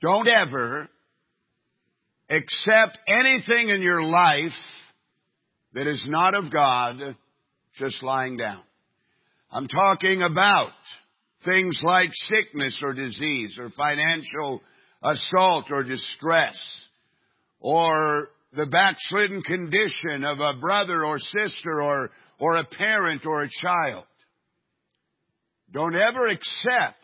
don't ever accept anything in your life that is not of God just lying down. I'm talking about things like sickness or disease or financial assault or distress or the backslidden condition of a brother or sister or, or a parent or a child. Don't ever accept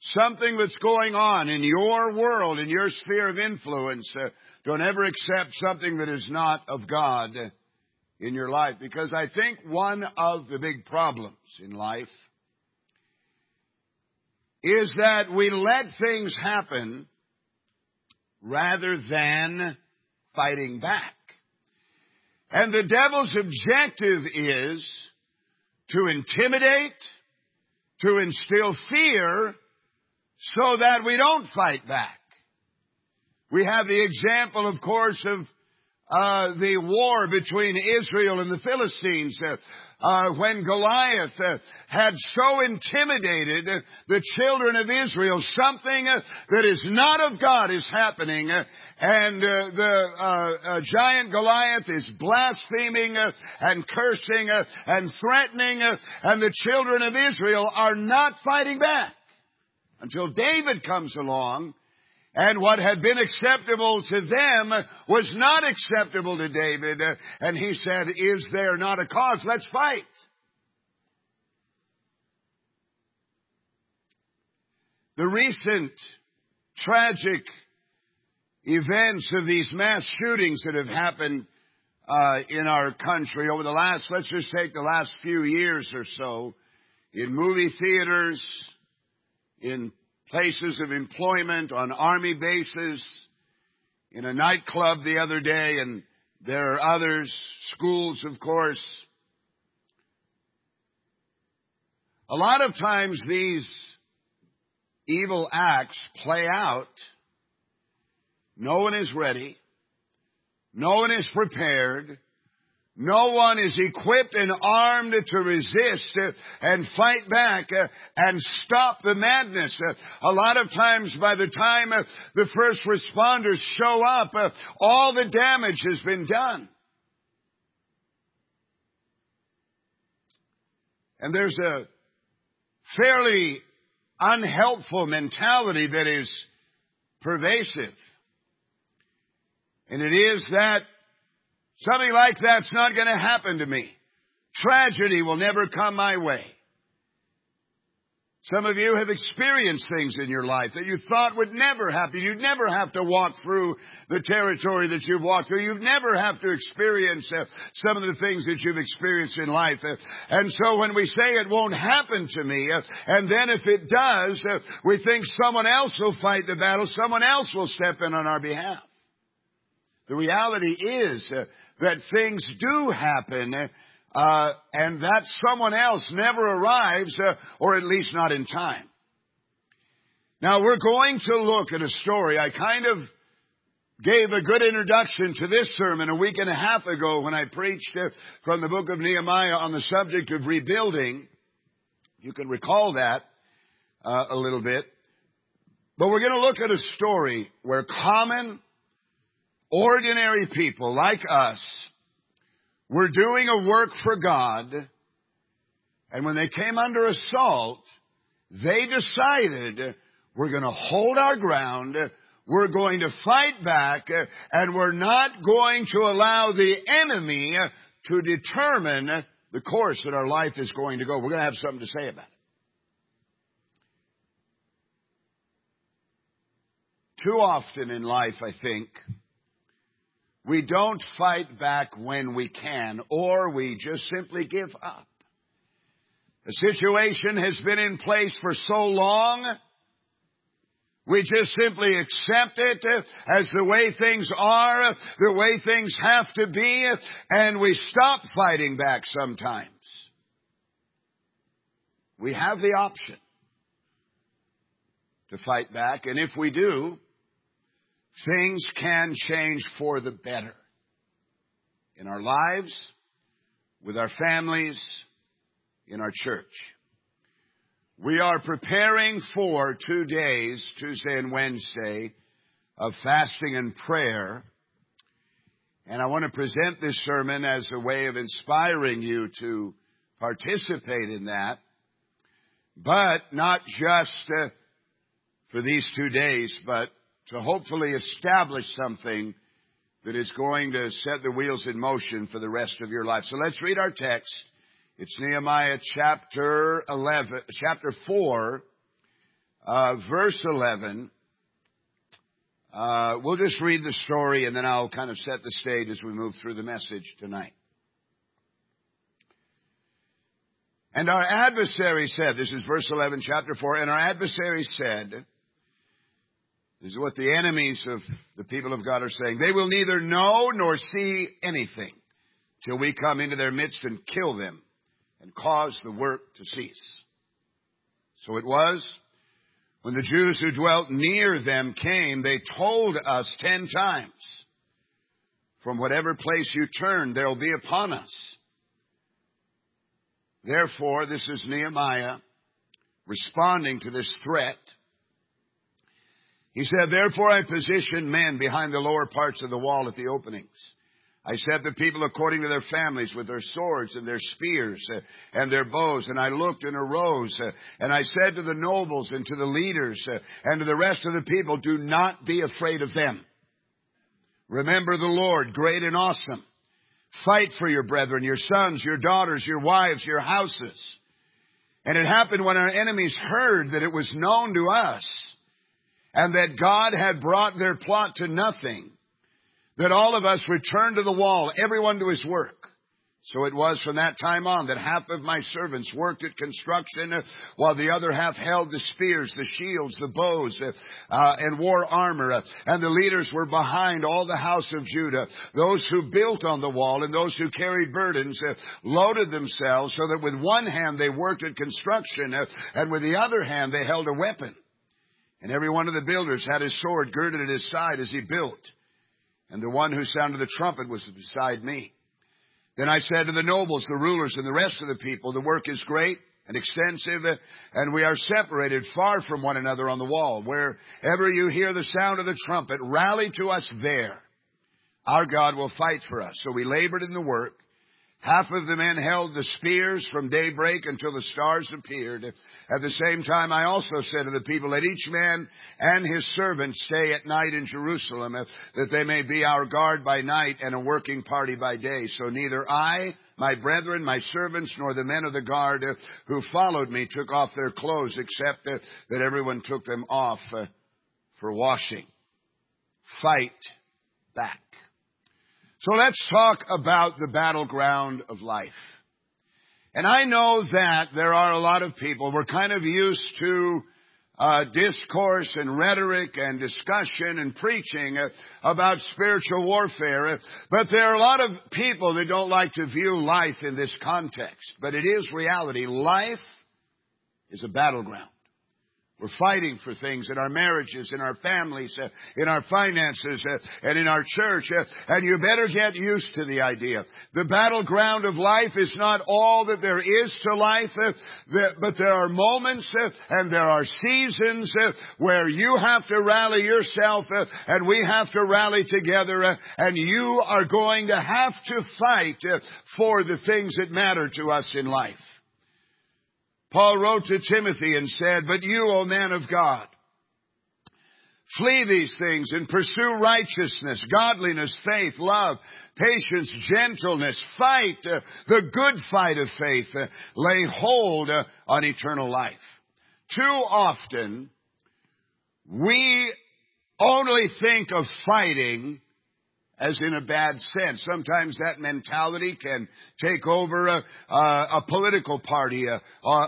something that's going on in your world, in your sphere of influence. Uh, don't ever accept something that is not of God in your life. Because I think one of the big problems in life is that we let things happen rather than fighting back. And the devil's objective is to intimidate, to instill fear, so that we don't fight back. We have the example, of course, of uh, the war between Israel and the Philistines, uh, uh, when Goliath uh, had so intimidated the children of Israel, something uh, that is not of God is happening, uh, and the giant Goliath is blaspheming and cursing and threatening, and the children of Israel are not fighting back until David comes along and what had been acceptable to them was not acceptable to David. And he said, is there not a cause? Let's fight. The recent tragic events of these mass shootings that have happened uh, in our country over the last, let's just take the last few years or so, in movie theaters, in places of employment, on army bases, in a nightclub the other day, and there are others, schools, of course. A lot of times these evil acts play out. No one is ready. No one is prepared. No one is equipped and armed to resist uh, and fight back uh, and stop the madness. Uh, a lot of times by the time the first responders show up, all the damage has been done. And there's a fairly unhelpful mentality that is pervasive. And it is that Something like that's not going to happen to me. Tragedy will never come my way. Some of you have experienced things in your life that you thought would never happen. You'd never have to walk through the territory that you've walked through. You'd never have to experience uh, some of the things that you've experienced in life. Uh, and so when we say it won't happen to me, uh, and then if it does, uh, we think someone else will fight the battle, someone else will step in on our behalf. The reality is uh, that things do happen, uh, and that someone else never arrives, uh, or at least not in time. Now we're going to look at a story. I kind of gave a good introduction to this sermon a week and a half ago when I preached uh, from the book of Nehemiah on the subject of rebuilding. You can recall that uh, a little bit. But we're going to look at a story where common ordinary people like us were doing a work for God, and when they came under assault, they decided we're going to hold our ground, we're going to fight back, and we're not going to allow the enemy to determine the course that our life is going to go. We're going to have something to say about it. Too often in life, I think, we don't fight back when we can, or we just simply give up. The situation has been in place for so long, we just simply accept it as the way things are, the way things have to be, and we stop fighting back sometimes. We have the option to fight back, and if we do, things can change for the better in our lives, with our families, in our church. We are preparing for two days, Tuesday and Wednesday, of fasting and prayer. And I want to present this sermon as a way of inspiring you to participate in that. But not just uh, for these two days, but to hopefully establish something that is going to set the wheels in motion for the rest of your life. So let's read our text. It's Nehemiah chapter 11, chapter 4, uh, verse 11. Uh, we'll just read the story and then I'll kind of set the stage as we move through the message tonight. And our adversary said, this is verse 11, chapter 4, and our adversary said, this is what the enemies of the people of God are saying, they will neither know nor see anything till we come into their midst and kill them and cause the work to cease. So it was when the Jews who dwelt near them came, they told us ten times, from whatever place you turn, there will be upon us. Therefore, this is Nehemiah responding to this threat. He said, Therefore I positioned men behind the lower parts of the wall at the openings I set the people according to their families with their swords and their spears uh, and their bows. And I looked and arose uh, and I said to the nobles and to the leaders uh, and to the rest of the people, do not be afraid of them. Remember the Lord, great and awesome. Fight for your brethren, your sons, your daughters, your wives, your houses. And it happened when our enemies heard that it was known to us and that God had brought their plot to nothing that all of us returned to the wall, everyone to his work. So it was from that time on that half of my servants worked at construction while the other half held the spears, the shields, the bows, uh, and wore armor. Uh, and the leaders were behind all the house of Judah. Those who built on the wall and those who carried burdens uh, loaded themselves so that with one hand they worked at construction uh, and with the other hand they held a weapon. And every one of the builders had his sword girded at his side as he built and the one who sounded the trumpet was beside me. Then I said to the nobles, the rulers, and the rest of the people, the work is great and extensive, and we are separated far from one another on the wall. Wherever you hear the sound of the trumpet, rally to us there. Our God will fight for us. So we labored in the work. Half of the men held the spears from daybreak until the stars appeared. At the same time, I also said to the people, let each man and his servant stay at night in Jerusalem, uh, that they may be our guard by night and a working party by day. So neither I, my brethren, my servants, nor the men of the guard uh, who followed me took off their clothes, except uh, that everyone took them off uh, for washing. Fight back. So let's talk about the battleground of life. And I know that there are a lot of people, we're kind of used to uh, discourse and rhetoric and discussion and preaching uh, about spiritual warfare, uh, but there are a lot of people that don't like to view life in this context. But it is reality. Life is a battleground. We're fighting for things in our marriages, in our families, uh, in our finances, uh, and in our church. Uh, and you better get used to the idea. The battleground of life is not all that there is to life, uh, the, but there are moments uh, and there are seasons uh, where you have to rally yourself and we have to rally together and you are going to have to fight for the things that matter to us in life. Paul wrote to Timothy and said, But you, O man of God, flee these things and pursue righteousness, godliness, faith, love, patience, gentleness. Fight uh, the good fight of faith. Uh, lay hold uh, on eternal life. Too often, we only think of fighting as in a bad sense. Sometimes that mentality can take over a, a, a political party a,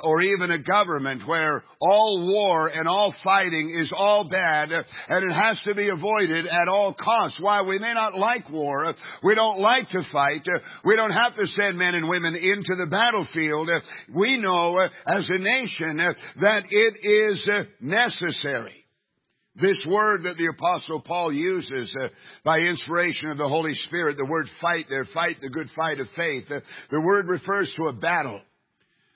or even a government where all war and all fighting is all bad and it has to be avoided at all costs. While we may not like war, we don't like to fight, we don't have to send men and women into the battlefield. We know as a nation that it is necessary. This word that the apostle Paul uses uh, by inspiration of the Holy Spirit, the word fight there, fight the good fight of faith. Uh, the word refers to a battle.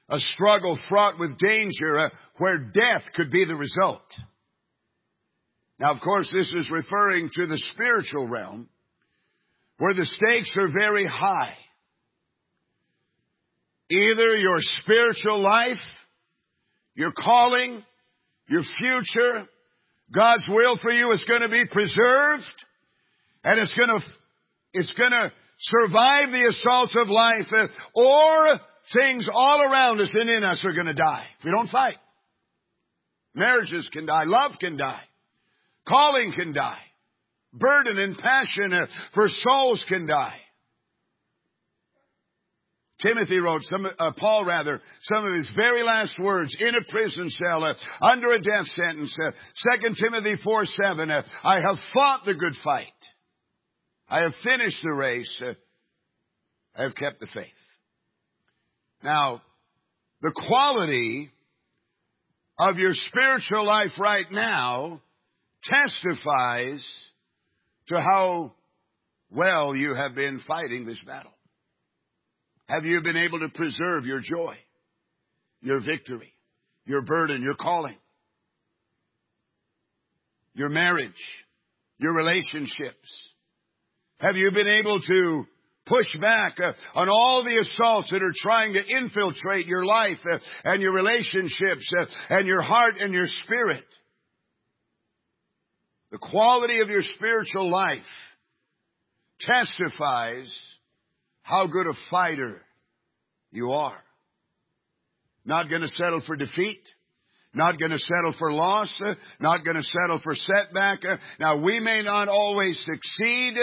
a struggle fraught with danger uh, where death could be the result. Now, of course, this is referring to the spiritual realm where the stakes are very high. Either your spiritual life, your calling, your future, God's will for you is going to be preserved and it's going to, it's going to survive the assaults of life uh, or things all around us and in us are going to die if we don't fight. Marriages can die. Love can die. Calling can die. Burden and passion uh, for souls can die. Timothy wrote, some, uh, Paul rather, some of his very last words in a prison cell, uh, under a death sentence. Uh, 2 Timothy 4 7, uh, I have fought the good fight. I have finished the race. Uh, I have kept the faith. Now, the quality of your spiritual life right now testifies to how well you have been fighting this battle. Have you been able to preserve your joy, your victory, your burden, your calling, your marriage, your relationships? Have you been able to push back uh, on all the assaults that are trying to infiltrate your life uh, and your relationships uh, and your heart and your spirit? The quality of your spiritual life testifies how good a fighter you are. Not going to settle for defeat. Not going to settle for loss. Not going to settle for setback. Now we may not always succeed,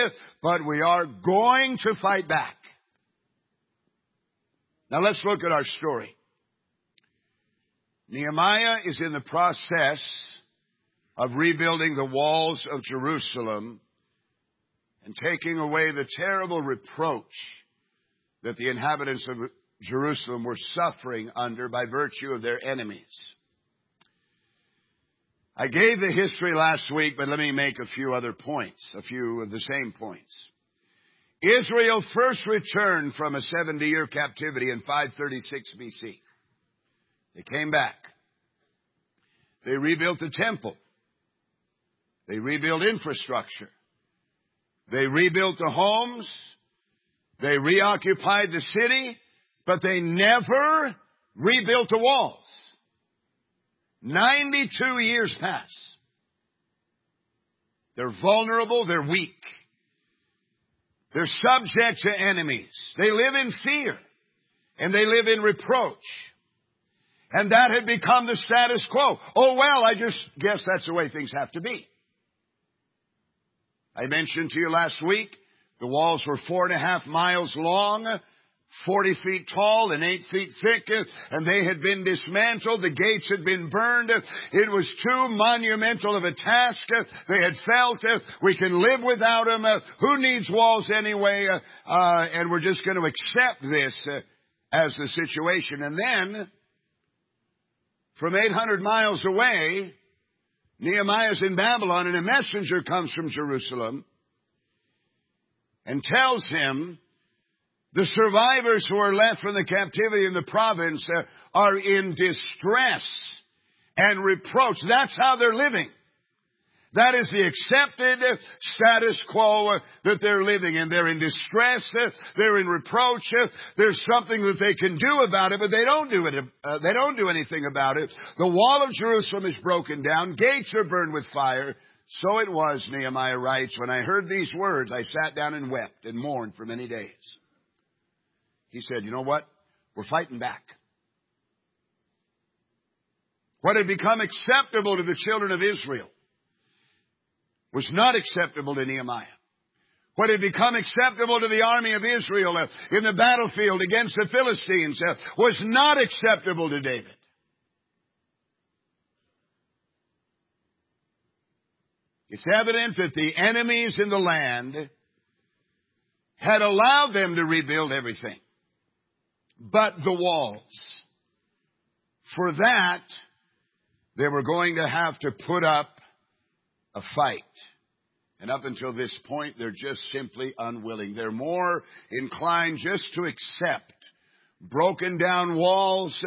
but we are going to fight back. Now let's look at our story. Nehemiah is in the process of rebuilding the walls of Jerusalem and taking away the terrible reproach that the inhabitants of Jerusalem were suffering under by virtue of their enemies. I gave the history last week, but let me make a few other points, a few of the same points. Israel first returned from a 70 year captivity in 536 BC. They came back. They rebuilt the temple. They rebuilt infrastructure. They rebuilt the homes. They reoccupied the city, but they never rebuilt the walls. 92 years pass. They're vulnerable, they're weak. They're subject to enemies. They live in fear and they live in reproach. And that had become the status quo. Oh well, I just guess that's the way things have to be. I mentioned to you last week the walls were four and a half miles long, 40 feet tall and 8 feet thick, and they had been dismantled. The gates had been burned. It was too monumental of a task. They had felt, we can live without them. Who needs walls anyway? Uh, and we're just going to accept this as the situation. And then, from 800 miles away, Nehemiah's in Babylon and a messenger comes from Jerusalem and tells him the survivors who are left from the captivity in the province are in distress and reproach. That's how they're living. That is the accepted status quo that they're living in. They're in distress. They're in reproach. There's something that they can do about it, but they don't do it. Uh, they don't do anything about it. The wall of Jerusalem is broken down. Gates are burned with fire. So it was, Nehemiah writes, when I heard these words, I sat down and wept and mourned for many days. He said, you know what? We're fighting back. What had become acceptable to the children of Israel was not acceptable to Nehemiah. What had become acceptable to the army of Israel in the battlefield against the Philistines was not acceptable to David. It's evident that the enemies in the land had allowed them to rebuild everything but the walls. For that, they were going to have to put up a fight. And up until this point, they're just simply unwilling. They're more inclined just to accept broken down walls,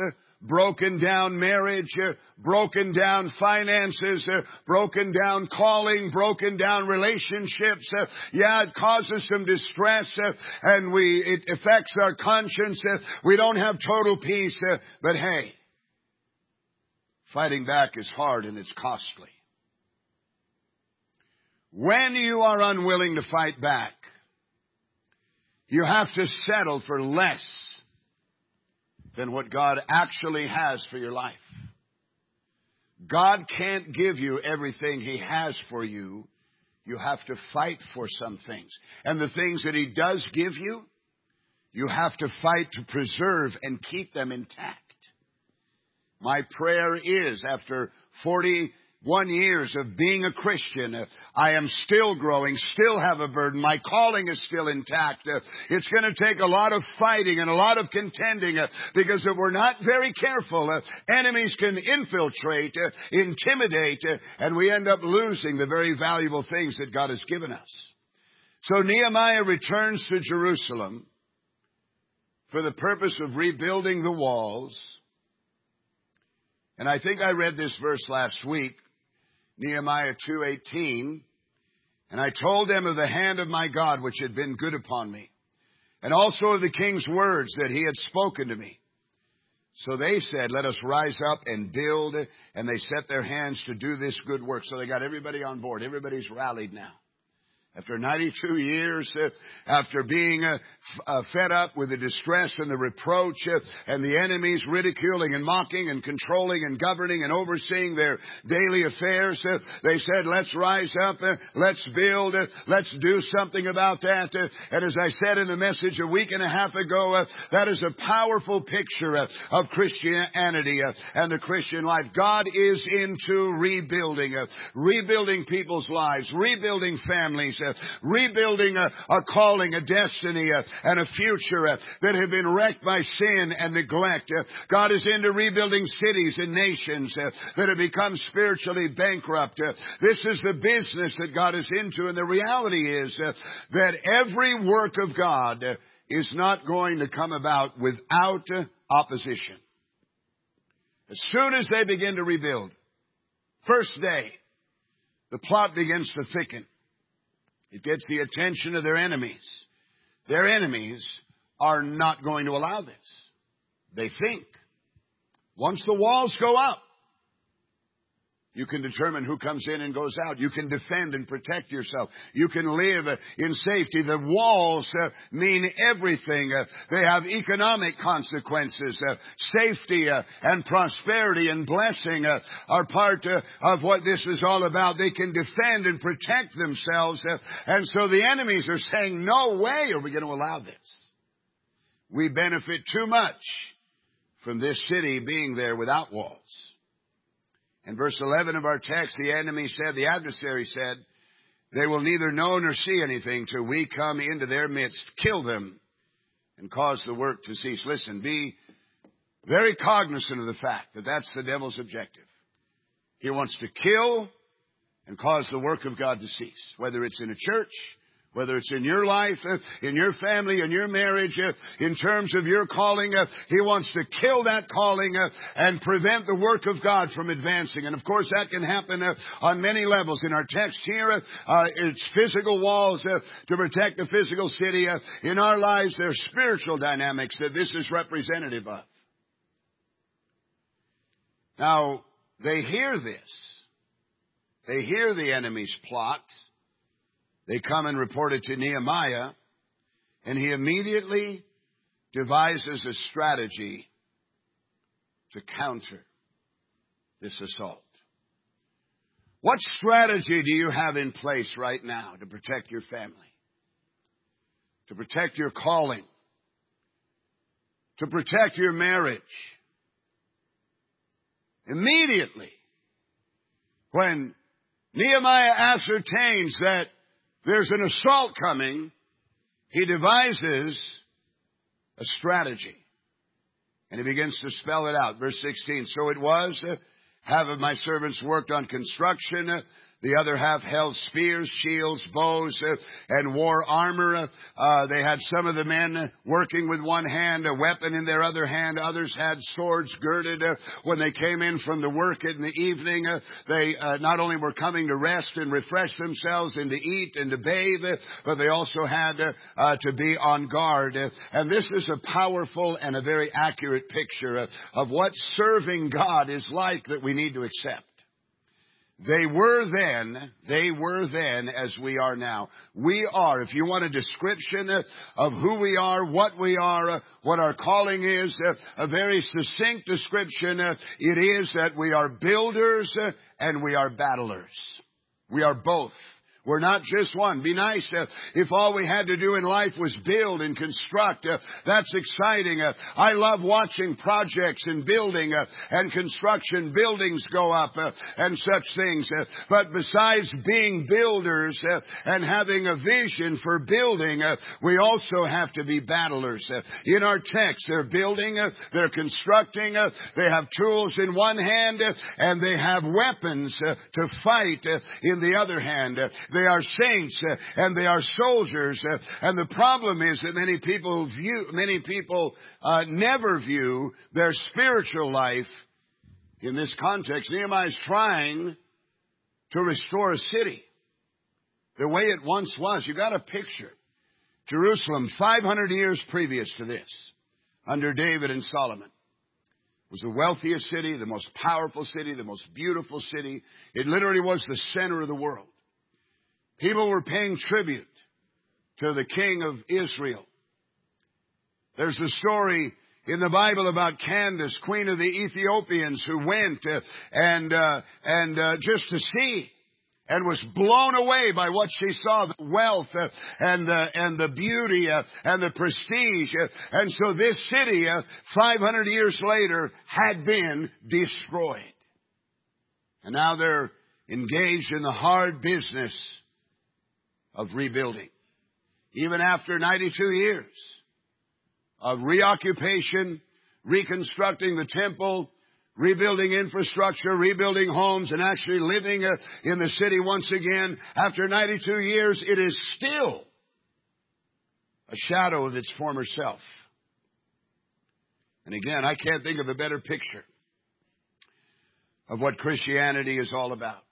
broken down marriage, uh, broken down finances, uh, broken down calling, broken down relationships. Uh, yeah, it causes some distress, and we it affects our conscience. We don't have total peace, but hey, fighting back is hard and it's costly. When you are unwilling to fight back, you have to settle for less than what God actually has for your life. God can't give you everything He has for you. You have to fight for some things. And the things that He does give you, you have to fight to preserve and keep them intact. My prayer is after 40 one years of being a Christian, I am still growing, still have a burden. My calling is still intact. It's going to take a lot of fighting and a lot of contending because if we're not very careful, enemies can infiltrate, intimidate, and we end up losing the very valuable things that God has given us. So Nehemiah returns to Jerusalem for the purpose of rebuilding the walls. And I think I read this verse last week. Nehemiah 2:18, and I told them of the hand of my God which had been good upon me, and also of the king's words that he had spoken to me. So they said, let us rise up and build, and they set their hands to do this good work. So they got everybody on board. Everybody's rallied now. After 92 years, uh, after being uh, uh, fed up with the distress and the reproach uh, and the enemies ridiculing and mocking and controlling and governing and overseeing their daily affairs, uh, they said, let's rise up, uh, let's build, let's do something about that. and as I said in the message a week and a half ago, that is a powerful picture of Christianity and the Christian life. God is into rebuilding, rebuilding people's lives, rebuilding families, rebuilding a, a, calling, a destiny, uh, and a future uh, that have been wrecked by sin and neglect. Uh, God is into rebuilding cities and nations uh, that have become spiritually bankrupt. Uh, this is the business that God is into, and the reality is that every work of God is not going to come about without opposition. As soon as they begin to rebuild, first day, the plot begins to thicken. It gets the attention of their enemies. Their enemies are not going to allow this. They think. Once the walls go up, you can determine who comes in and goes out. You can defend and protect yourself. You can live in safety. The walls uh, mean everything. Uh, they have economic consequences. Uh, safety uh, and prosperity and blessing uh, are part uh, of what this is all about. They can defend and protect themselves. and so the enemies are saying, no way are we going to allow this. We benefit too much from this city being there without walls. In verse 11 of our text, the enemy said, the adversary said, they will neither know nor see anything till we come into their midst, kill them, and cause the work to cease. Listen, be very cognizant of the fact that that's the devil's objective. He wants to kill and cause the work of God to cease, whether it's in a church, whether it's in your life, uh, in your family, in your marriage, uh, in terms of your calling, uh, He wants to kill that calling and prevent the work of God from advancing. And of course that can happen on many levels. In our text here, it's physical walls to protect the physical city. In our lives, there's spiritual dynamics that this is representative of. Now, they hear this. They hear the enemy's plot. They come and report it to Nehemiah, and he immediately devises a strategy to counter this assault. What strategy do you have in place right now to protect your family? To protect your calling? To protect your marriage? Immediately, when Nehemiah ascertains that there's an assault coming, he devises a strategy. And he begins to spell it out. Verse 16. So it was, uh, of my servants worked on construction. Uh, The other half held spears, shields, bows, uh, and wore armor. Uh, they had some of the men working with one hand, a weapon in their other hand. Others had swords girded. Uh, when they came in from the work in the evening, uh, they uh, not only were coming to rest and refresh themselves and to eat and to bathe, but they also had uh, to be on guard. and this is a powerful and a very accurate picture of what serving God is like that we need to accept. They were then, they were then as we are now. We are, if you want a description of who we are, what we are, what our calling is, a very succinct description, it is that we are builders and we are battlers. We are both. We're not just one. Be nice uh, if all we had to do in life was build and construct. Uh, that's exciting. Uh, I love watching projects and building uh, and construction. Buildings go up uh, and such things. Uh, but besides being builders and having a vision for building, we also have to be battlers. in our text, they're building, they're constructing, they have tools in one hand, and they have weapons to fight in the other hand. They are saints uh, and they are soldiers. Uh, and the problem is that many people view, many people uh, never view their spiritual life in this context. Nehemiah is trying to restore a city the way it once was. You got a picture. Jerusalem, 500 years previous to this, under David and Solomon was the wealthiest city, the most powerful city, the most beautiful city. It literally was the center of the world. People were paying tribute to the king of Israel. There's a story in the Bible about Candace, queen of the Ethiopians, who went uh, and uh, and uh, just to see and was blown away by what she saw, the wealth uh, and the and the beauty uh, and the prestige. Uh, and so this city, 500 years later, had been destroyed. And now they're engaged in the hard business of rebuilding. Even after 92 years of reoccupation, reconstructing the temple, rebuilding infrastructure, rebuilding homes, and actually living uh, in the city once again, after 92 years, it is still a shadow of its former self. And again, I can't think of a better picture of what Christianity is all about.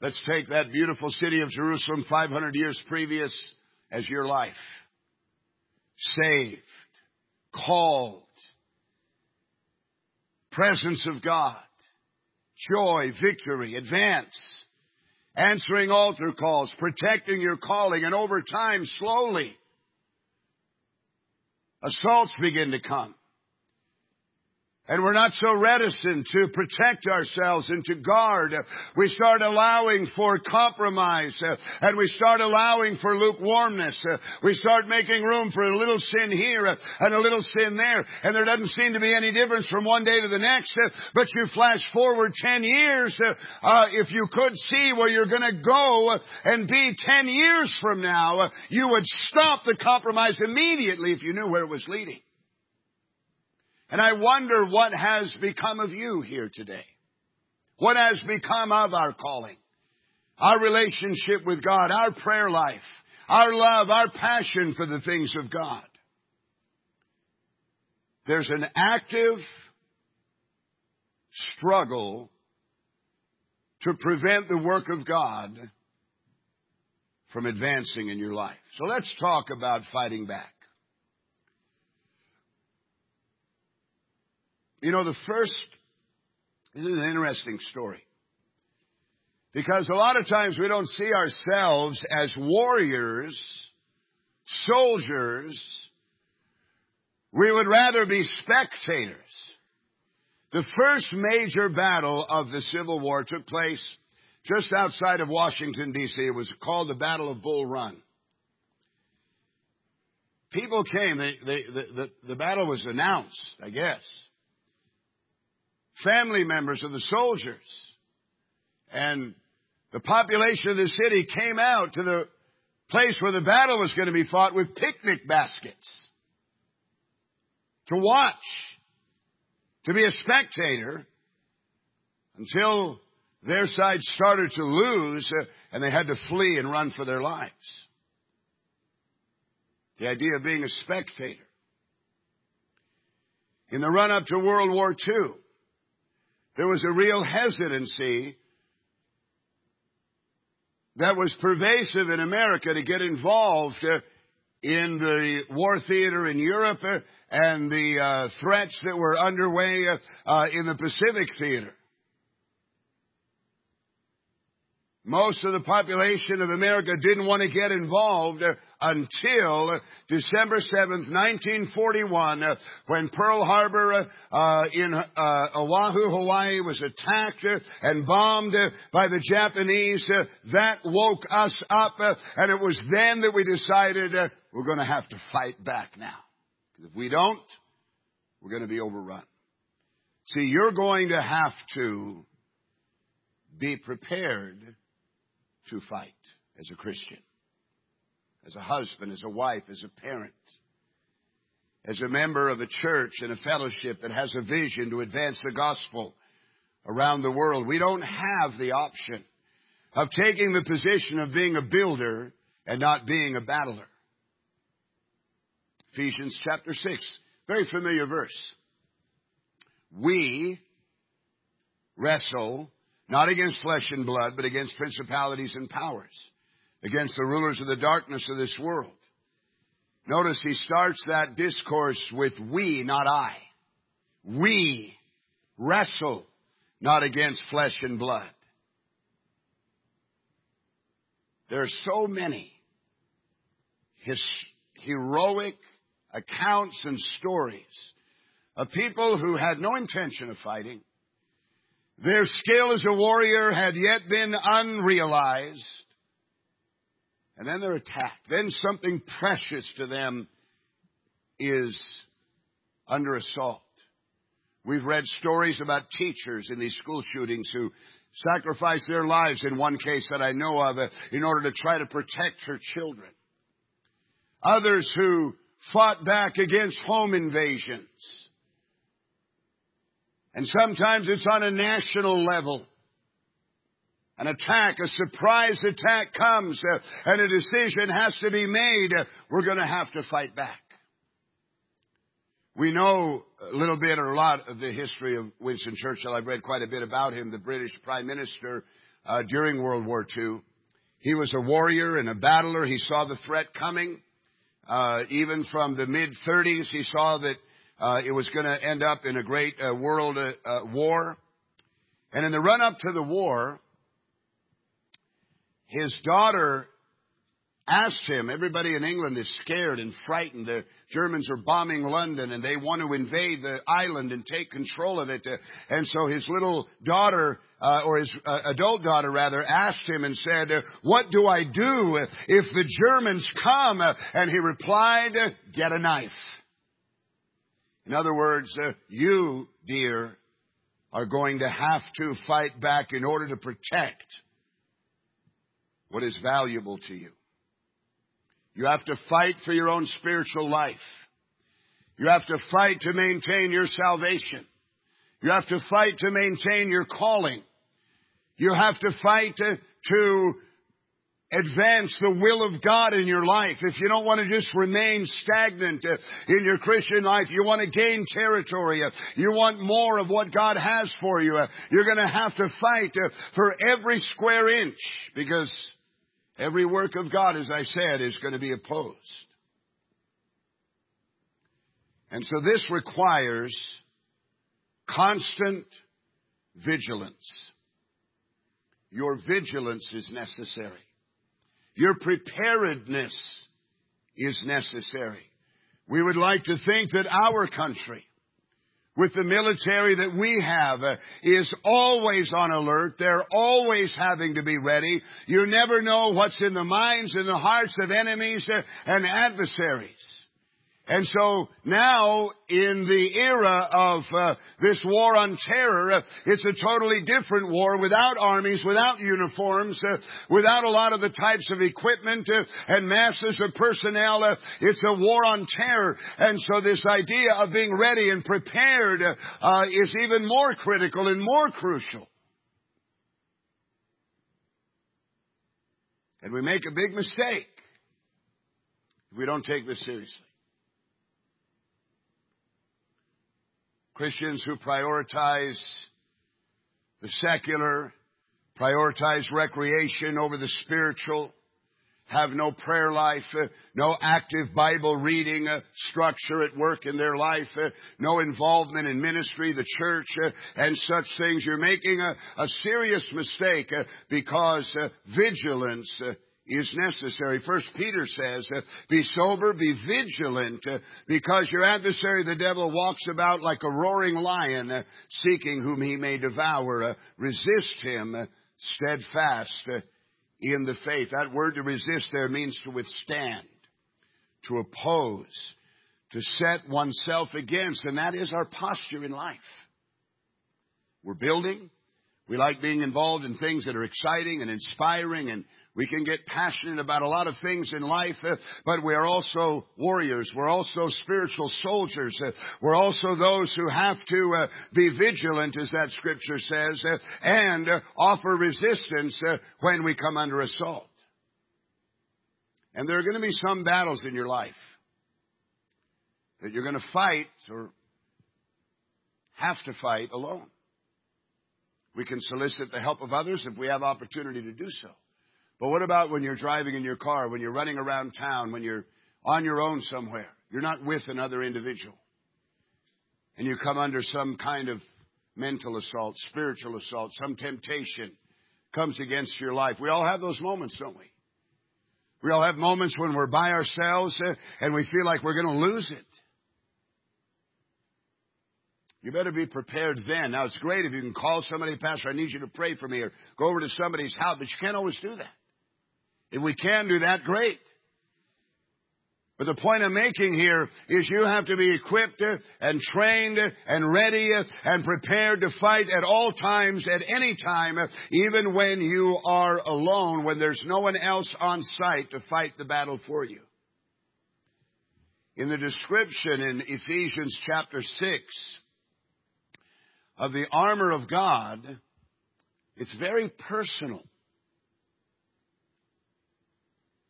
Let's take that beautiful city of Jerusalem 500 years previous as your life. Saved, called, presence of God, joy, victory, advance, answering altar calls, protecting your calling, and over time, slowly, assaults begin to come. And we're not so reticent to protect ourselves and to guard. We start allowing for compromise uh, and we start allowing for lukewarmness. Uh, we start making room for a little sin here uh, and a little sin there. And there doesn't seem to be any difference from one day to the next. But you flash forward 10 years, if you could see where you're going to go and be 10 years from now, you would stop the compromise immediately if you knew where it was leading. And I wonder what has become of you here today. What has become of our calling? Our relationship with God, our prayer life, our love, our passion for the things of God. There's an active struggle to prevent the work of God from advancing in your life. So let's talk about fighting back. You know, the first, this is an interesting story. Because a lot of times we don't see ourselves as warriors, soldiers. We would rather be spectators. The first major battle of the Civil War took place just outside of Washington, D.C. It was called the Battle of Bull Run. People came, they, they, the, the, the battle was announced, I guess family members of the soldiers. And the population of the city came out to the place where the battle was going to be fought with picnic baskets to watch, to be a spectator until their side started to lose uh, and they had to flee and run for their lives. The idea of being a spectator. In the run up to World War II, there was a real hesitancy that was pervasive in America to get involved uh, in the war theater in Europe uh, and the uh, threats that were underway in the Pacific theater. Most of the population of America didn't want to get involved until December 7th, 1941, uh, when Pearl Harbor uh, in uh, Oahu, Hawaii was attacked uh, and bombed uh, by the Japanese. that woke us up, and it was then that we decided we're going to have to fight back now. Because if we don't, we're going to be overrun. See, you're going to have to be prepared to fight as a Christian, as a husband, as a wife, as a parent, as a member of a church and a fellowship that has a vision to advance the gospel around the world. We don't have the option of taking the position of being a builder and not being a battler. Ephesians chapter 6, very familiar verse. We wrestle not against flesh and blood, but against principalities and powers, against the rulers of the darkness of this world. Notice he starts that discourse with we, not I. We wrestle not against flesh and blood. There are so many his heroic accounts and stories of people who had no intention of fighting, their skill as a warrior had yet been unrealized. And then they're attacked. Then something precious to them is under assault. We've read stories about teachers in these school shootings who sacrificed their lives in one case that I know of uh, in order to try to protect her children. Others who fought back against home invasions. And sometimes it's on a national level. An attack, a surprise attack comes, uh, and a decision has to be made. We're going to have to fight back. We know a little bit or a lot of the history of Winston Churchill. I've read quite a bit about him, the British Prime Minister uh, during World War II. He was a warrior and a battler. He saw the threat coming. Uh, even from the mid 30s, he saw that uh, it was going to end up in a great world war. And in the run up to the war, his daughter asked him, everybody in England is scared and frightened. The Germans are bombing London and they want to invade the island and take control of it. And so his little daughter, uh, or his uh, adult daughter rather, asked him and said, what do I do if the Germans come? and he replied, get a knife. In other words, uh, you, dear, are going to have to fight back in order to protect what is valuable to you. You have to fight for your own spiritual life. You have to fight to maintain your salvation. You have to fight to maintain your calling. You have to fight to, to advance the will of God in your life. If you don't want to just remain stagnant uh, in your Christian life, you want to gain territory. Uh, you want more of what God has for you. Uh, you're going to have to fight for every square inch because every work of God, as I said, is going to be opposed. And so this requires constant vigilance. Your vigilance is necessary. Your preparedness is necessary. We would like to think that our country, with the military that we have, uh, is always on alert. They're always having to be ready. You never know what's in the minds and the hearts of enemies uh, and adversaries. And so now, in the era of uh, this war on terror, uh, it's a totally different war without armies, without uniforms, uh, without a lot of the types of equipment uh, and masses of personnel. Uh, it's a war on terror. And so this idea of being ready and prepared uh, is even more critical and more crucial. And we make a big mistake if we don't take this seriously. Christians who prioritize the secular, prioritize recreation over the spiritual, have no prayer life, uh, no active Bible reading uh, structure at work in their life, uh, no involvement in ministry, the church, and such things. You're making a, a serious mistake because vigilance is necessary. First Peter says, uh, be sober, be vigilant, uh, because your adversary the devil walks about like a roaring lion, uh, seeking whom he may devour. Resist him steadfast in the faith. That word to resist there means to withstand, to oppose, to set oneself against, and that is our posture in life. We're building. We like being involved in things that are exciting and inspiring and we can get passionate about a lot of things in life, uh, but we are also warriors. We're also spiritual soldiers. Uh, we're also those who have to uh, be vigilant, as that scripture says, and offer resistance when we come under assault. And there are going to be some battles in your life that you're going to fight or have to fight alone. We can solicit the help of others if we have opportunity to do so. But what about when you're driving in your car, when you're running around town, when you're on your own somewhere? You're not with another individual. And you come under some kind of mental assault, spiritual assault, some temptation comes against your life. We all have those moments, don't we? We all have moments when we're by ourselves uh, and we feel like we're going to lose it. You better be prepared then. Now, it's great if you can call somebody, Pastor, I need you to pray for me, or go over to somebody's house, but you can't always do that. If we can do that, great. But the point I'm making here is you have to be equipped and trained and ready and prepared to fight at all times, at any time, even when you are alone, when there's no one else on site to fight the battle for you. In the description in Ephesians chapter 6 of the armor of God, it's very personal.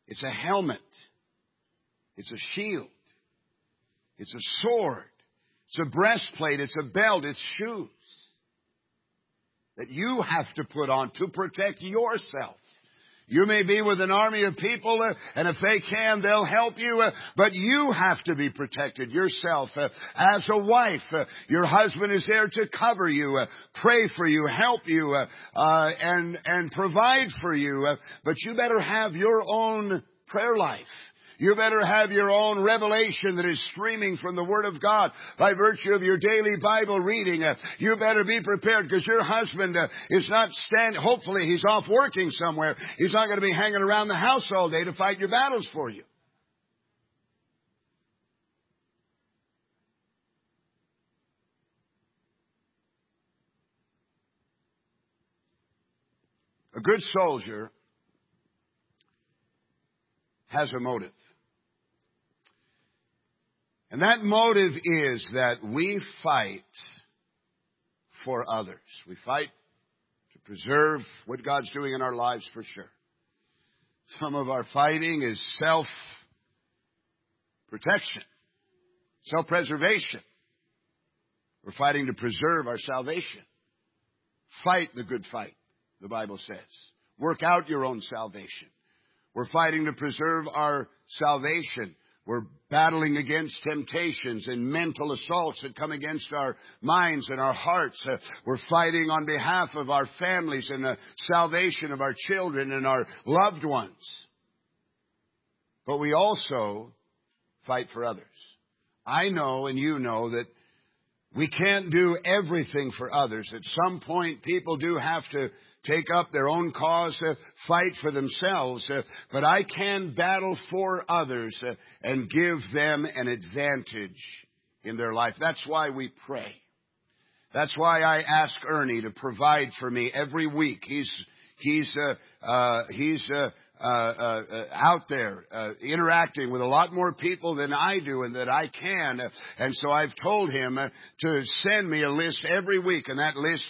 It's a helmet. It's a shield. It's a sword. It's a breastplate. It's a belt. It's shoes that you have to put on to protect yourself. You may be with an army of people, uh, and if they can, they'll help you, uh, but you have to be protected yourself. Uh, as a wife, your husband is there to cover you, pray for you, help you, and, and provide for you, but you better have your own prayer life. You better have your own revelation that is streaming from the Word of God by virtue of your daily Bible reading. Uh, you better be prepared because your husband uh, is not stand. Hopefully, he's off working somewhere. He's not going to be hanging around the house all day to fight your battles for you. A good soldier has a motive. And that motive is that we fight for others. We fight to preserve what God's doing in our lives for sure. Some of our fighting is self protection, self preservation. We're fighting to preserve our salvation. Fight the good fight, the Bible says. Work out your own salvation. We're fighting to preserve our salvation. We're battling against temptations and mental assaults that come against our minds and our hearts. Uh, we're fighting on behalf of our families and the salvation of our children and our loved ones. But we also fight for others. I know and you know that we can't do everything for others. At some point, people do have to take up their own cause, uh, fight for themselves, uh, but I can battle for others uh, and give them an advantage in their life. That's why we pray. That's why I ask Ernie to provide for me every week. He's he's uh, uh, he's uh, uh, out there uh, interacting with a lot more people than I do and that I can. And so I've told him to send me a list every week, and that list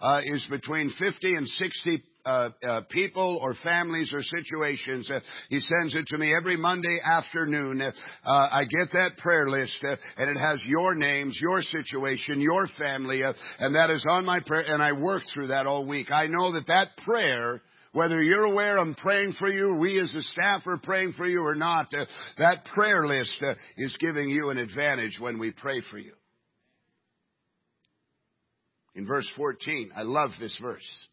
uh, is between 50 and 60 uh, uh, people or families or situations. Uh, he sends it to me every Monday afternoon. Uh, I get that prayer list, and it has your names, your situation, your family, and that is on my prayer. And I work through that all week. I know that that prayer whether you're aware I'm praying for you, we as a staff are praying for you or not, uh, that prayer list uh, is giving you an advantage when we pray for you. In verse 14, I love this verse.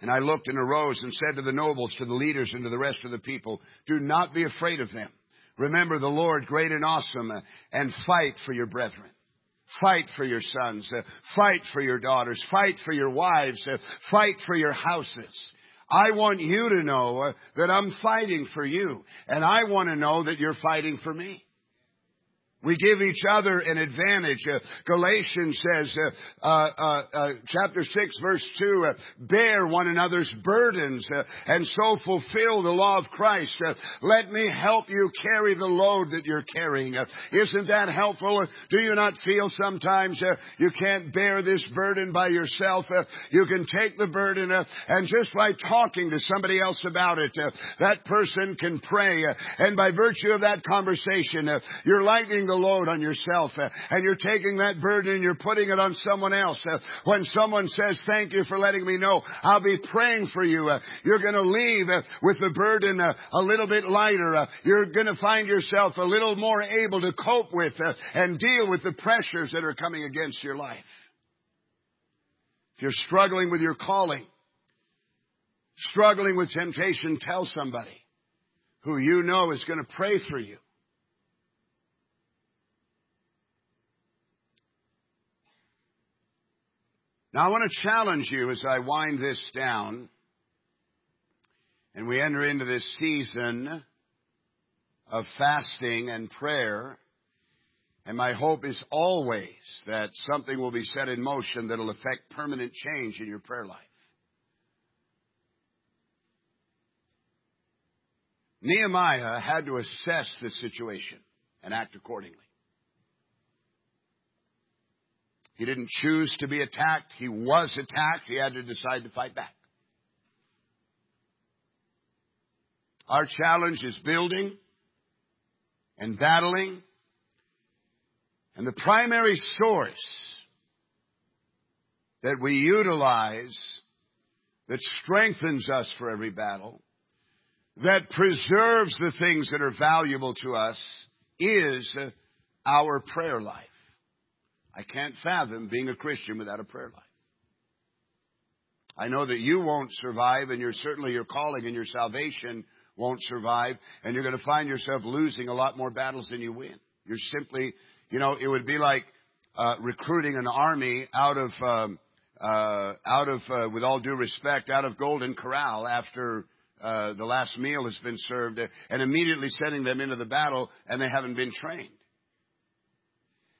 And I looked and arose and said to the nobles, to the leaders, and to the rest of the people, Do not be afraid of them. Remember the Lord, great and awesome, uh, and fight for your brethren. Fight for your sons. Uh, fight for your daughters. Fight for your wives. Uh, fight for your houses. I want you to know that I'm fighting for you, and I want to know that you're fighting for me. We give each other an advantage. Uh, Galatians says, uh, uh, uh, uh chapter 6 verse 2, uh, bear one another's burdens and so fulfill the law of Christ. let me help you carry the load that you're carrying. isn't that helpful? Do you not feel sometimes you can't bear this burden by yourself? you can take the burden and just by talking to somebody else about it, that person can pray. and by virtue of that conversation, you're lightening the load on yourself uh, and you're taking that burden and you're putting it on someone else. Uh, when someone says, thank you for letting me know, I'll be praying for you. Uh, you're going to leave with the burden a little bit lighter. You're going to find yourself a little more able to cope with and deal with the pressures that are coming against your life. If you're struggling with your calling, struggling with temptation, tell somebody who you know is going to pray for you. Now I want to challenge you as I wind this down and we enter into this season of fasting and prayer. And my hope is always that something will be set in motion that'll affect permanent change in your prayer life. Nehemiah had to assess the situation and act accordingly. He didn't choose to be attacked. He was attacked. He had to decide to fight back. Our challenge is building and battling. And the primary source that we utilize that strengthens us for every battle, that preserves the things that are valuable to us, is our prayer life. I can't fathom being a Christian without a prayer life. I know that you won't survive, and you're certainly your calling and your salvation won't survive, and you're going to find yourself losing a lot more battles than you win. You're simply, you know, it would be like uh, recruiting an army out of, um, uh, out of, uh, with all due respect, out of Golden Corral after uh, the last meal has been served, and immediately sending them into the battle, and they haven't been trained.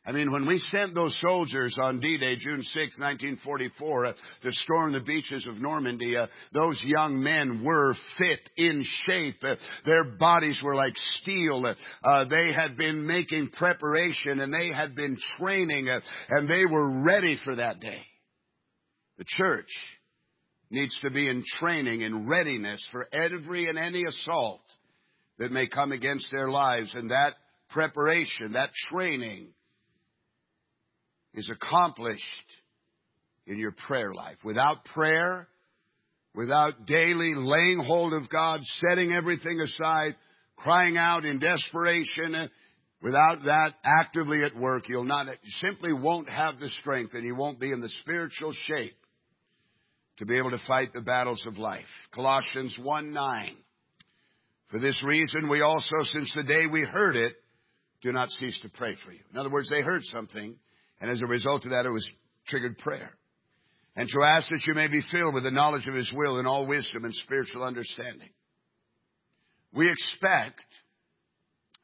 I mean, when we sent those soldiers on D-Day, June 6, 1944, uh, to storm the beaches of Normandy, uh, those young men were fit, in shape. Uh, their bodies were like steel. Uh, uh, they had been making preparation and they had been training uh, and they were ready for that day. The church needs to be in training and readiness for every and any assault that may come against their lives and that preparation, that training, is accomplished in your prayer life. Without prayer, without daily laying hold of God, setting everything aside, crying out in desperation, uh, without that actively at work, you'll not, you simply won't have the strength and you won't be in the spiritual shape to be able to fight the battles of life. Colossians 1 9. For this reason, we also, since the day we heard it, do not cease to pray for you. In other words, they heard something and as a result of that, it was triggered prayer. And to ask that you may be filled with the knowledge of His will and all wisdom and spiritual understanding. We expect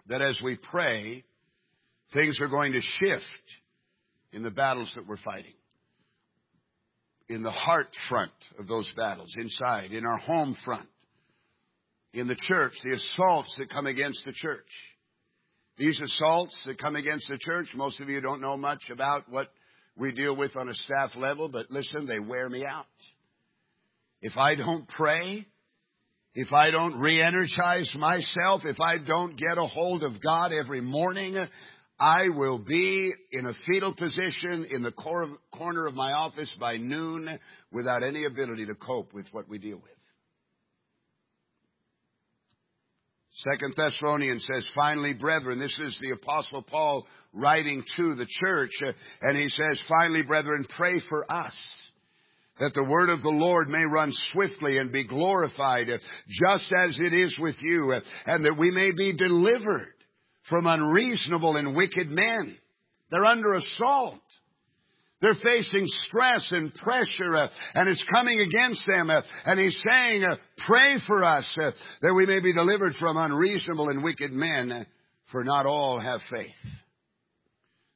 that as we pray, things are going to shift in the battles that we're fighting. In the heart front of those battles, inside, in our home front, in the church, the assaults that come against the church. These assaults that come against the church, most of you don't know much about what we deal with on a staff level, but listen, they wear me out. if I don't pray, if I don't re-energize myself, if I don't get a hold of God every morning, I will be in a fetal position in the corner of my office by noon without any ability to cope with what we deal with. Second Thessalonians says, finally, brethren, this is the apostle Paul writing to the church, uh, and he says, finally, brethren, pray for us that the word of the Lord may run swiftly and be glorified, uh, just as it is with you, uh, and that we may be delivered from unreasonable and wicked men. They're under assault. They're facing stress and pressure, uh, and it's coming against them. Uh, and he's saying, uh, pray for us uh, that we may be delivered from unreasonable and wicked men, uh, for not all have faith.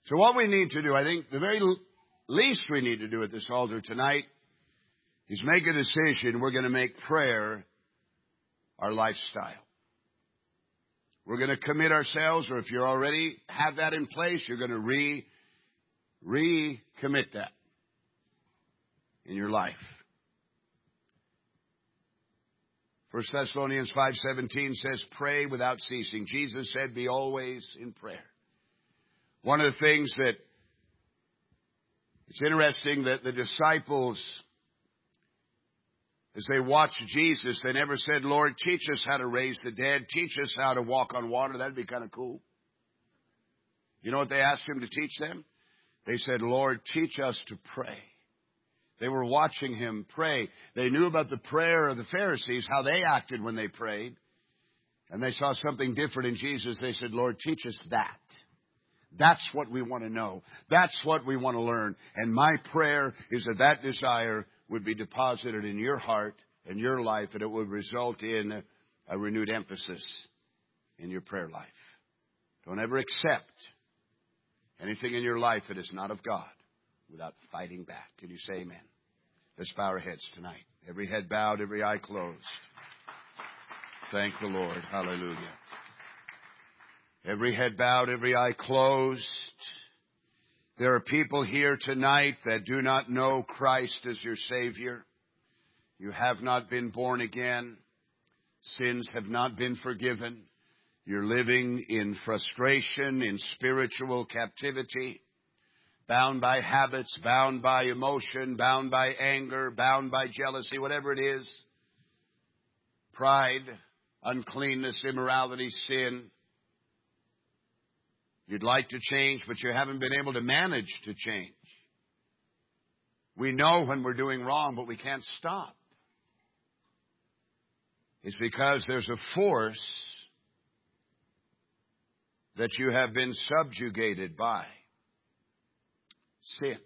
So what we need to do, I think the very least we need to do at this altar tonight is make a decision. We're going to make prayer our lifestyle. We're going to commit ourselves, or if you already have that in place, you're going to re, recommit that in your life. 1 Thessalonians 5:17 says pray without ceasing. Jesus said be always in prayer. One of the things that it's interesting that the disciples as they watched Jesus, they never said, Lord, teach us how to raise the dead. Teach us how to walk on water. That'd be kind of cool. You know what they asked him to teach them? They said, Lord, teach us to pray. They were watching him pray. They knew about the prayer of the Pharisees, how they acted when they prayed. And they saw something different in Jesus. They said, Lord, teach us that. That's what we want to know. That's what we want to learn. And my prayer is that that desire would be deposited in your heart and your life, and it would result in a renewed emphasis in your prayer life. Don't ever accept anything in your life that is not of God without fighting back. Can you say amen? Let's bow our heads tonight. Every head bowed, every eye closed. Thank the Lord. Hallelujah. Every head bowed, every eye closed. There are people here tonight that do not know Christ as your Savior. You have not been born again. Sins have not been forgiven. You're living in frustration, in spiritual captivity, bound by habits, bound by emotion, bound by anger, bound by jealousy, whatever it is. Pride, uncleanness, immorality, sin. You'd like to change, but you haven't been able to manage to change. We know when we're doing wrong, but we can't stop. It's because there's a force that you have been subjugated by. Sin.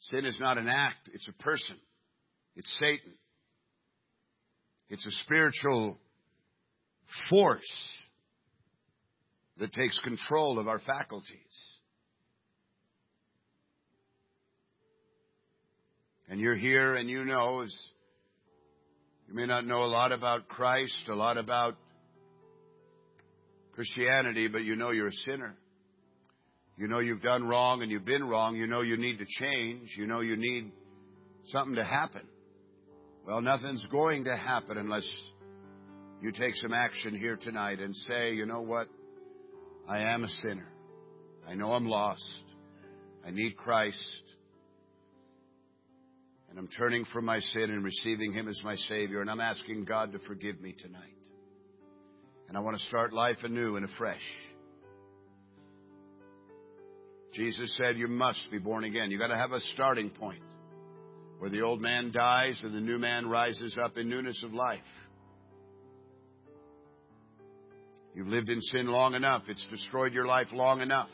Sin is not an act, it's a person. It's Satan. It's a spiritual force that takes control of our faculties. And you're here and you know, you may not know a lot about Christ, a lot about Christianity, but you know you're a sinner. You know you've done wrong and you've been wrong. You know you need to change. You know you need something to happen. Well, nothing's going to happen unless you take some action here tonight and say, you know what? I am a sinner. I know I'm lost. I need Christ. And I'm turning from my sin and receiving Him as my Savior. And I'm asking God to forgive me tonight. And I want to start life anew and afresh. Jesus said you must be born again. You've got to have a starting point where the old man dies and the new man rises up in newness of life. You've lived in sin long enough. It's destroyed your life long enough.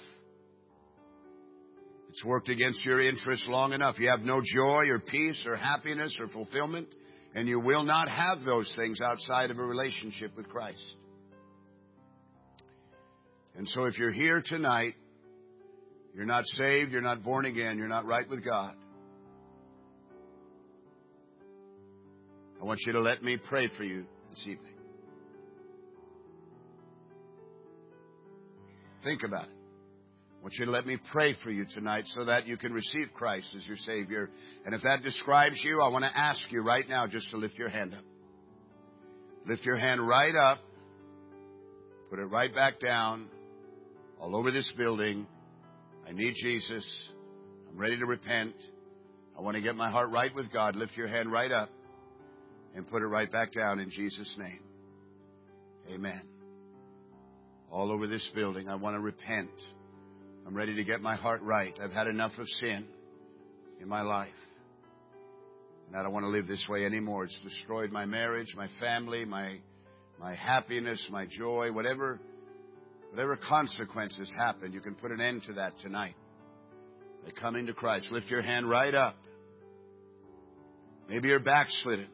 It's worked against your interests long enough. You have no joy or peace or happiness or fulfillment, and you will not have those things outside of a relationship with Christ. And so if you're here tonight, you're not saved, you're not born again, you're not right with God. I want you to let me pray for you this evening. Think about it. I want you to let me pray for you tonight so that you can receive Christ as your Savior. And if that describes you, I want to ask you right now just to lift your hand up. Lift your hand right up. Put it right back down. All over this building. I need Jesus. I'm ready to repent. I want to get my heart right with God. Lift your hand right up and put it right back down in Jesus' name. Amen. All over this building, I want to repent. I'm ready to get my heart right. I've had enough of sin in my life. And I don't want to live this way anymore. It's destroyed my marriage, my family, my, my happiness, my joy, whatever, whatever consequences happen, you can put an end to that tonight. By coming to Christ. Lift your hand right up. Maybe you're backslidden.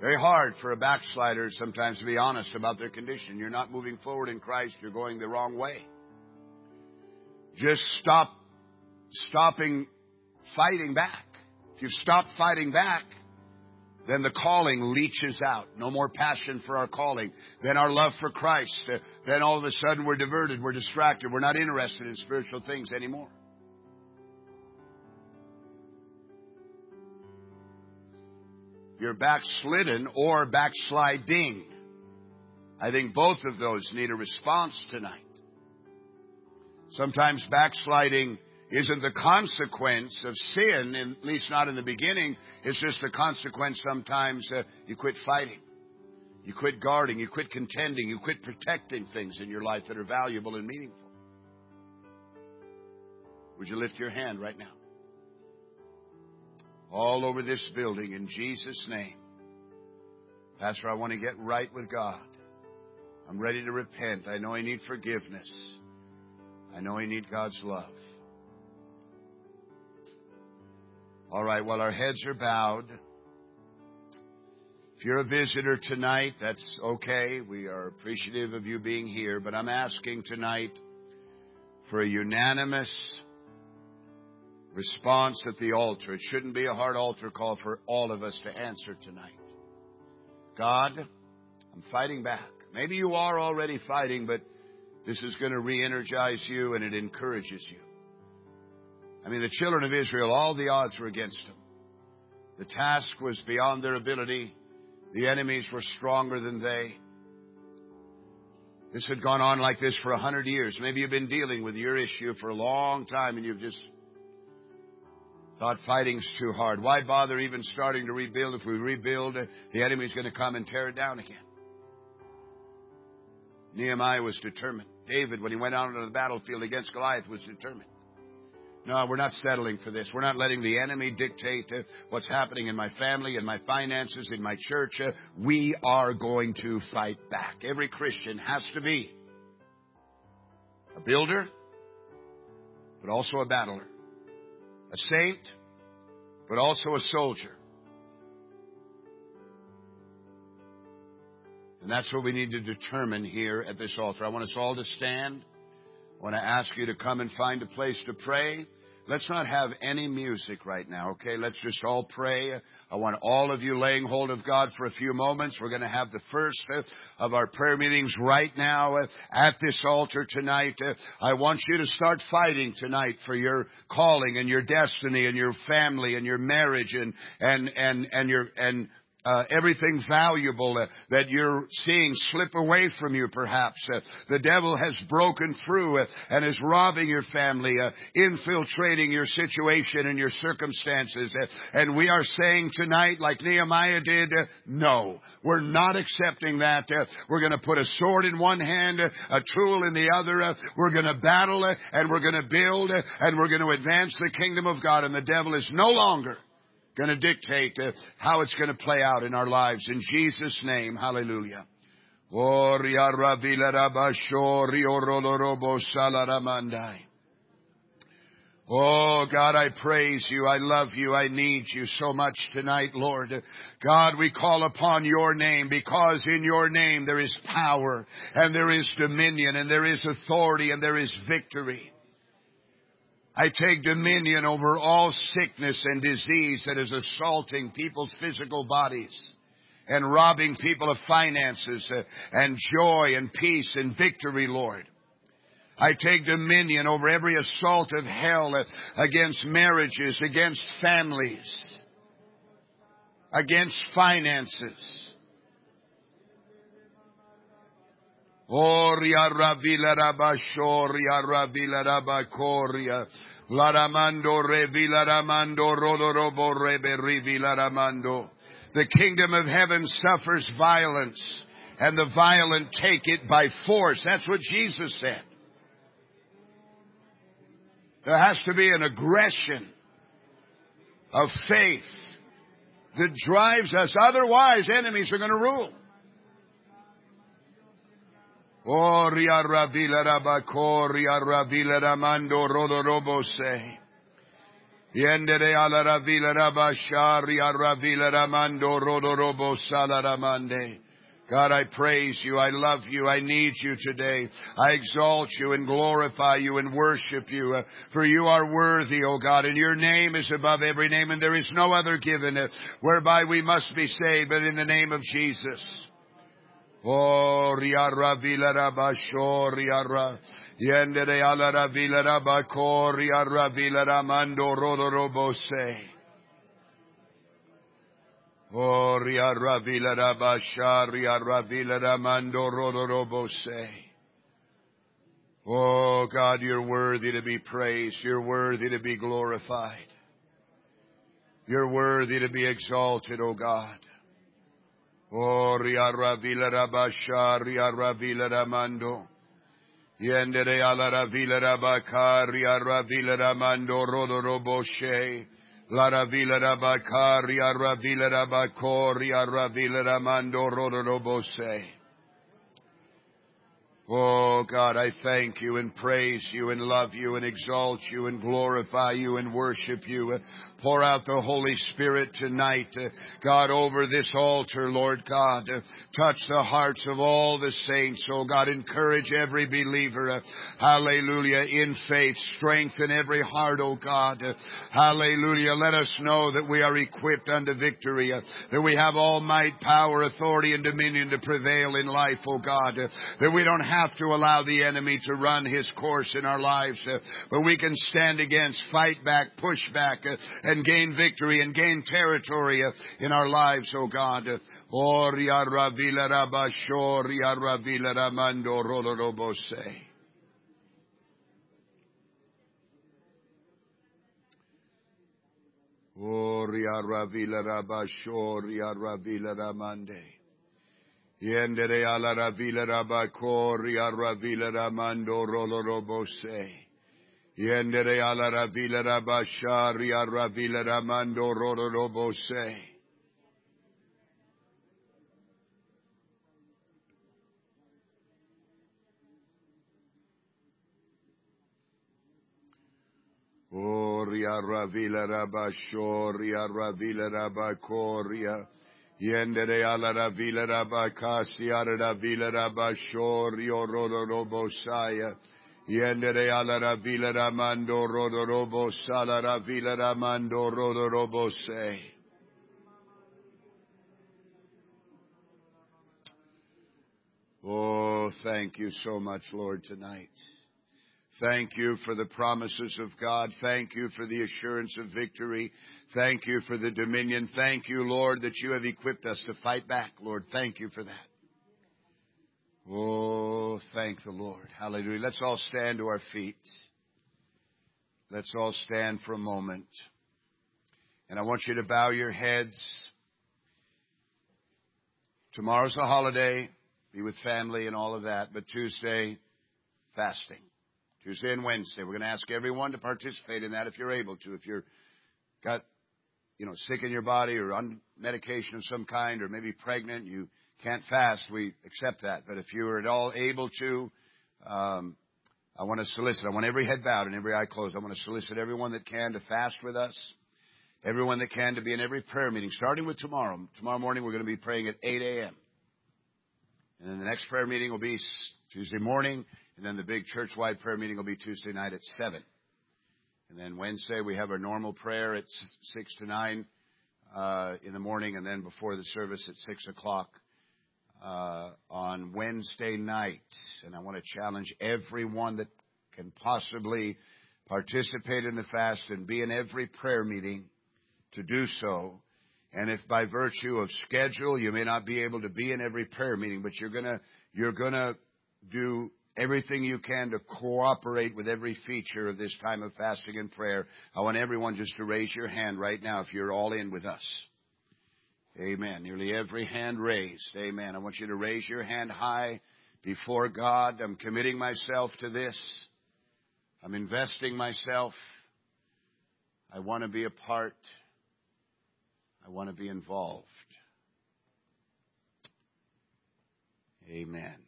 Very hard for a backslider sometimes to be honest about their condition. You're not moving forward in Christ. You're going the wrong way. Just stop stopping fighting back. If you stop fighting back, then the calling leaches out. No more passion for our calling. Then our love for Christ. Uh, then all of a sudden we're diverted, we're distracted, we're not interested in spiritual things anymore. You're backslidden or backsliding. I think both of those need a response tonight. Sometimes backsliding isn't the consequence of sin, at least not in the beginning. It's just the consequence sometimes uh, you quit fighting. You quit guarding. You quit contending. You quit protecting things in your life that are valuable and meaningful. Would you lift your hand right now? all over this building in Jesus' name. Pastor, I want to get right with God. I'm ready to repent. I know I need forgiveness. I know I need God's love. All right, while our heads are bowed, if you're a visitor tonight, that's okay. We are appreciative of you being here, but I'm asking tonight for a unanimous response at the altar. It shouldn't be a hard altar call for all of us to answer tonight. God, I'm fighting back. Maybe you are already fighting, but this is going to re energize you and it encourages you. I mean, the children of Israel, all the odds were against them. The task was beyond their ability. The enemies were stronger than they. This had gone on like this for a hundred years. Maybe you've been dealing with your issue for a long time and you've just Thought fighting's too hard. Why bother even starting to rebuild? If we rebuild, the enemy's going to come and tear it down again. Nehemiah was determined. David, when he went out onto the battlefield against Goliath, was determined. No, we're not settling for this. We're not letting the enemy dictate uh, what's happening in my family, in my finances, in my church. Uh, we are going to fight back. Every Christian has to be a builder, but also a battler a saint, but also a soldier. And that's what we need to determine here at this altar. I want us all to stand. I want to ask you to come and find a place to pray. Let's not have any music right now, okay? Let's just all pray. I want all of you laying hold of God for a few moments. We're going to have the first uh, of our prayer meetings right now uh, at this altar tonight. Uh, I want you to start fighting tonight for your calling and your destiny and your family and your marriage and, and, and, and your, and uh, everything valuable uh, that you're seeing slip away from you perhaps. Uh, the devil has broken through uh, and is robbing your family, uh, infiltrating your situation and your circumstances. Uh, and we are saying tonight, like Nehemiah did, no, we're not accepting that. we're going to put a sword in one hand, a tool in the other. we're going to battle and we're going to build and we're going to advance the kingdom of God and the devil is no longer going to dictate uh, how it's going to play out in our lives. In Jesus' name, hallelujah. Oh God, I praise you. I love you. I need you so much tonight, Lord. God, we call upon your name because in your name there is power and there is dominion and there is authority and there is victory. I take dominion over all sickness and disease that is assaulting people's physical bodies and robbing people of finances uh, and joy and peace and victory, Lord. I take dominion over every assault of hell against marriages, against families, against finances. Oria ravila rabashoria ravila rabakoria. Laramando revila ramando rodorobo rebe rivila ramando. The kingdom of heaven suffers violence and the violent take it by force. That's what Jesus said. There has to be an aggression of faith that drives us. Otherwise, enemies are going to rule. Oh, ria ravila rabako, ria ravila ramando rodorobose. Yendere ala ravila rabasha, ria ravila ramando rodorobo salaramande. God, I praise you. I love you. I need you today. I exalt you and glorify you and worship you. Uh, for you are worthy, O God, and your name is above every name, and there is no other given uh, whereby we must be saved but in the name of Jesus. Oh, riara vila rabasho riara. Yendere ala ravila rabako riara vila ramando rodorobose. Oh, ria ravila rabasha, ria ravila ramando rodorobose. Oh God, you're worthy to be praised. You're worthy to be glorified. You're worthy to be exalted, O God. Oh, ria ravila rabasha, ria ravila ramando. Yendere ala ravila rabaka, ria ravila ramando rodoroboshe. La ravila rabakaria ravila rabakoria ravila ramando rodorobose. Oh God, I thank you and praise you and love you and exalt you and glorify you and worship you. Pour out the Holy Spirit tonight, uh, God, over this altar, Lord God. Uh, touch the hearts of all the saints, oh God. Encourage every believer, uh, hallelujah, in faith. Strengthen every heart, oh God. Hallelujah. Let us know that we are equipped unto victory, that we have all might, power, authority, and dominion to prevail in life, oh God. That we don't have to allow the enemy to run his course in our lives, but we can stand against, fight back, push back, and gain victory and gain territory uh, in our lives, oh God. Oria ravila ravila rabashoria ravila ramande. Yendere ala ravila rabakoria ravila ramando rodorobose. Yendere ala ravila rabashari ravila ramando rodorobose. Oria ravila rabashoria ravila rabakoria. Yendere ala ravila rabakasi ala ravila rabashorio rodorobosaya. Yendere ala ravila ramando rodorobo sala ravila ramando rodorobo se. Oh, thank you so much, Lord, tonight. Thank you for the promises of God. Thank you for the assurance of victory. Thank you for the dominion. Thank you, Lord, that you have equipped us to fight back, Lord. Thank you for that. Oh, thank the Lord. Hallelujah. Let's all stand to our feet. Let's all stand for a moment. And I want you to bow your heads. Tomorrow's a holiday. Be with family and all of that. But Tuesday, fasting. Tuesday and Wednesday. We're going to ask everyone to participate in that if you're able to. If you're got, you know, sick in your body or on medication of some kind or maybe pregnant, you can't fast, we accept that. But if you are at all able to, um, I want to solicit. I want every head bowed and every eye closed. I want to solicit everyone that can to fast with us. Everyone that can to be in every prayer meeting, starting with tomorrow. Tomorrow morning we're going to be praying at 8 a.m. And then the next prayer meeting will be Tuesday morning, and then the big church-wide prayer meeting will be Tuesday night at 7. And then Wednesday we have our normal prayer at 6 to 9 uh, in the morning, and then before the service at 6 o'clock uh, on Wednesday night, and I want to challenge everyone that can possibly participate in the fast and be in every prayer meeting to do so. And if by virtue of schedule you may not be able to be in every prayer meeting, but you're gonna, you're gonna do everything you can to cooperate with every feature of this time of fasting and prayer. I want everyone just to raise your hand right now if you're all in with us. Amen. Nearly every hand raised. Amen. I want you to raise your hand high before God. I'm committing myself to this. I'm investing myself. I want to be a part. I want to be involved. Amen.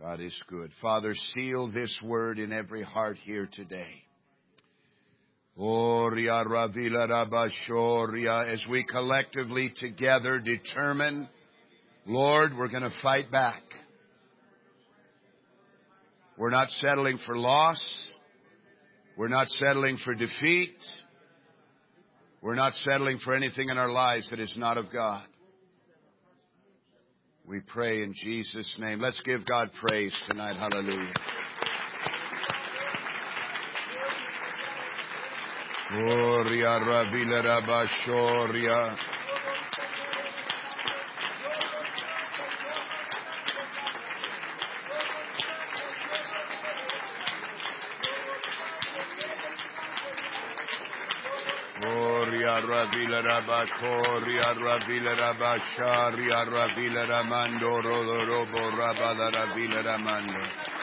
God is good. Father, seal this word in every heart here today. As we collectively together determine, Lord, we're going to fight back. We're not settling for loss. We're not settling for defeat. We're not settling for anything in our lives that is not of God. We pray in Jesus' name. Let's give God praise tonight. Hallelujah. Gloria Rabashoria. Ravila Rabacoria Ravila Rabasharia Ravila Ramando Rolo Robo Rabala Ravila Ramando.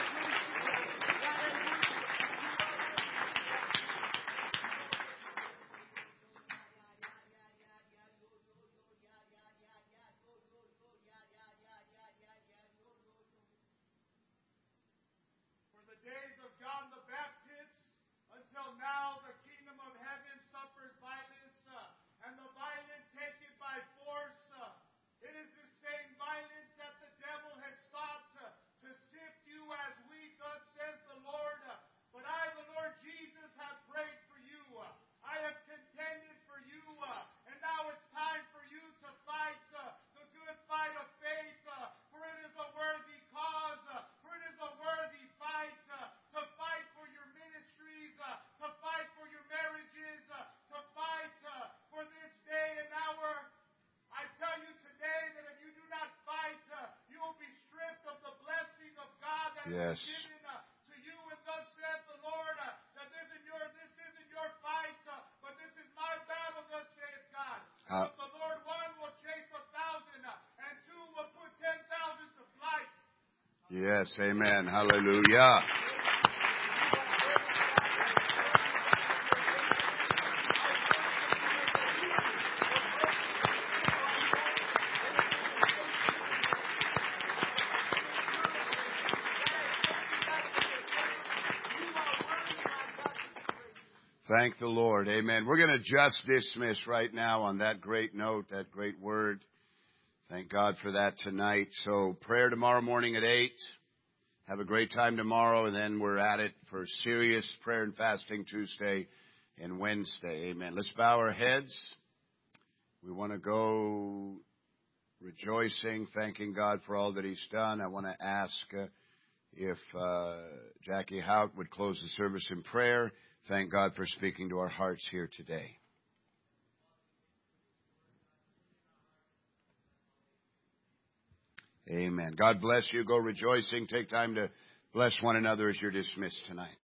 Yes. To you and thus saith the Lord uh, that this is your this isn't your fight, uh, but this is my battle, thus saith God. Uh, the Lord one will chase a thousand, uh, and two will put ten thousand to flight. Yes, amen. Hallelujah. Thank the Lord. Amen. We're going to just dismiss right now on that great note, that great word. Thank God for that tonight. So prayer tomorrow morning at 8. Have a great time tomorrow, and then we're at it for serious prayer and fasting Tuesday and Wednesday. Amen. Let's bow our heads. We want to go rejoicing, thanking God for all that He's done. I want to ask uh, if uh, Jackie Hout would close the service in prayer. Thank God for speaking to our hearts here today. Amen. God bless you. Go rejoicing. Take time to bless one another as you're dismissed tonight.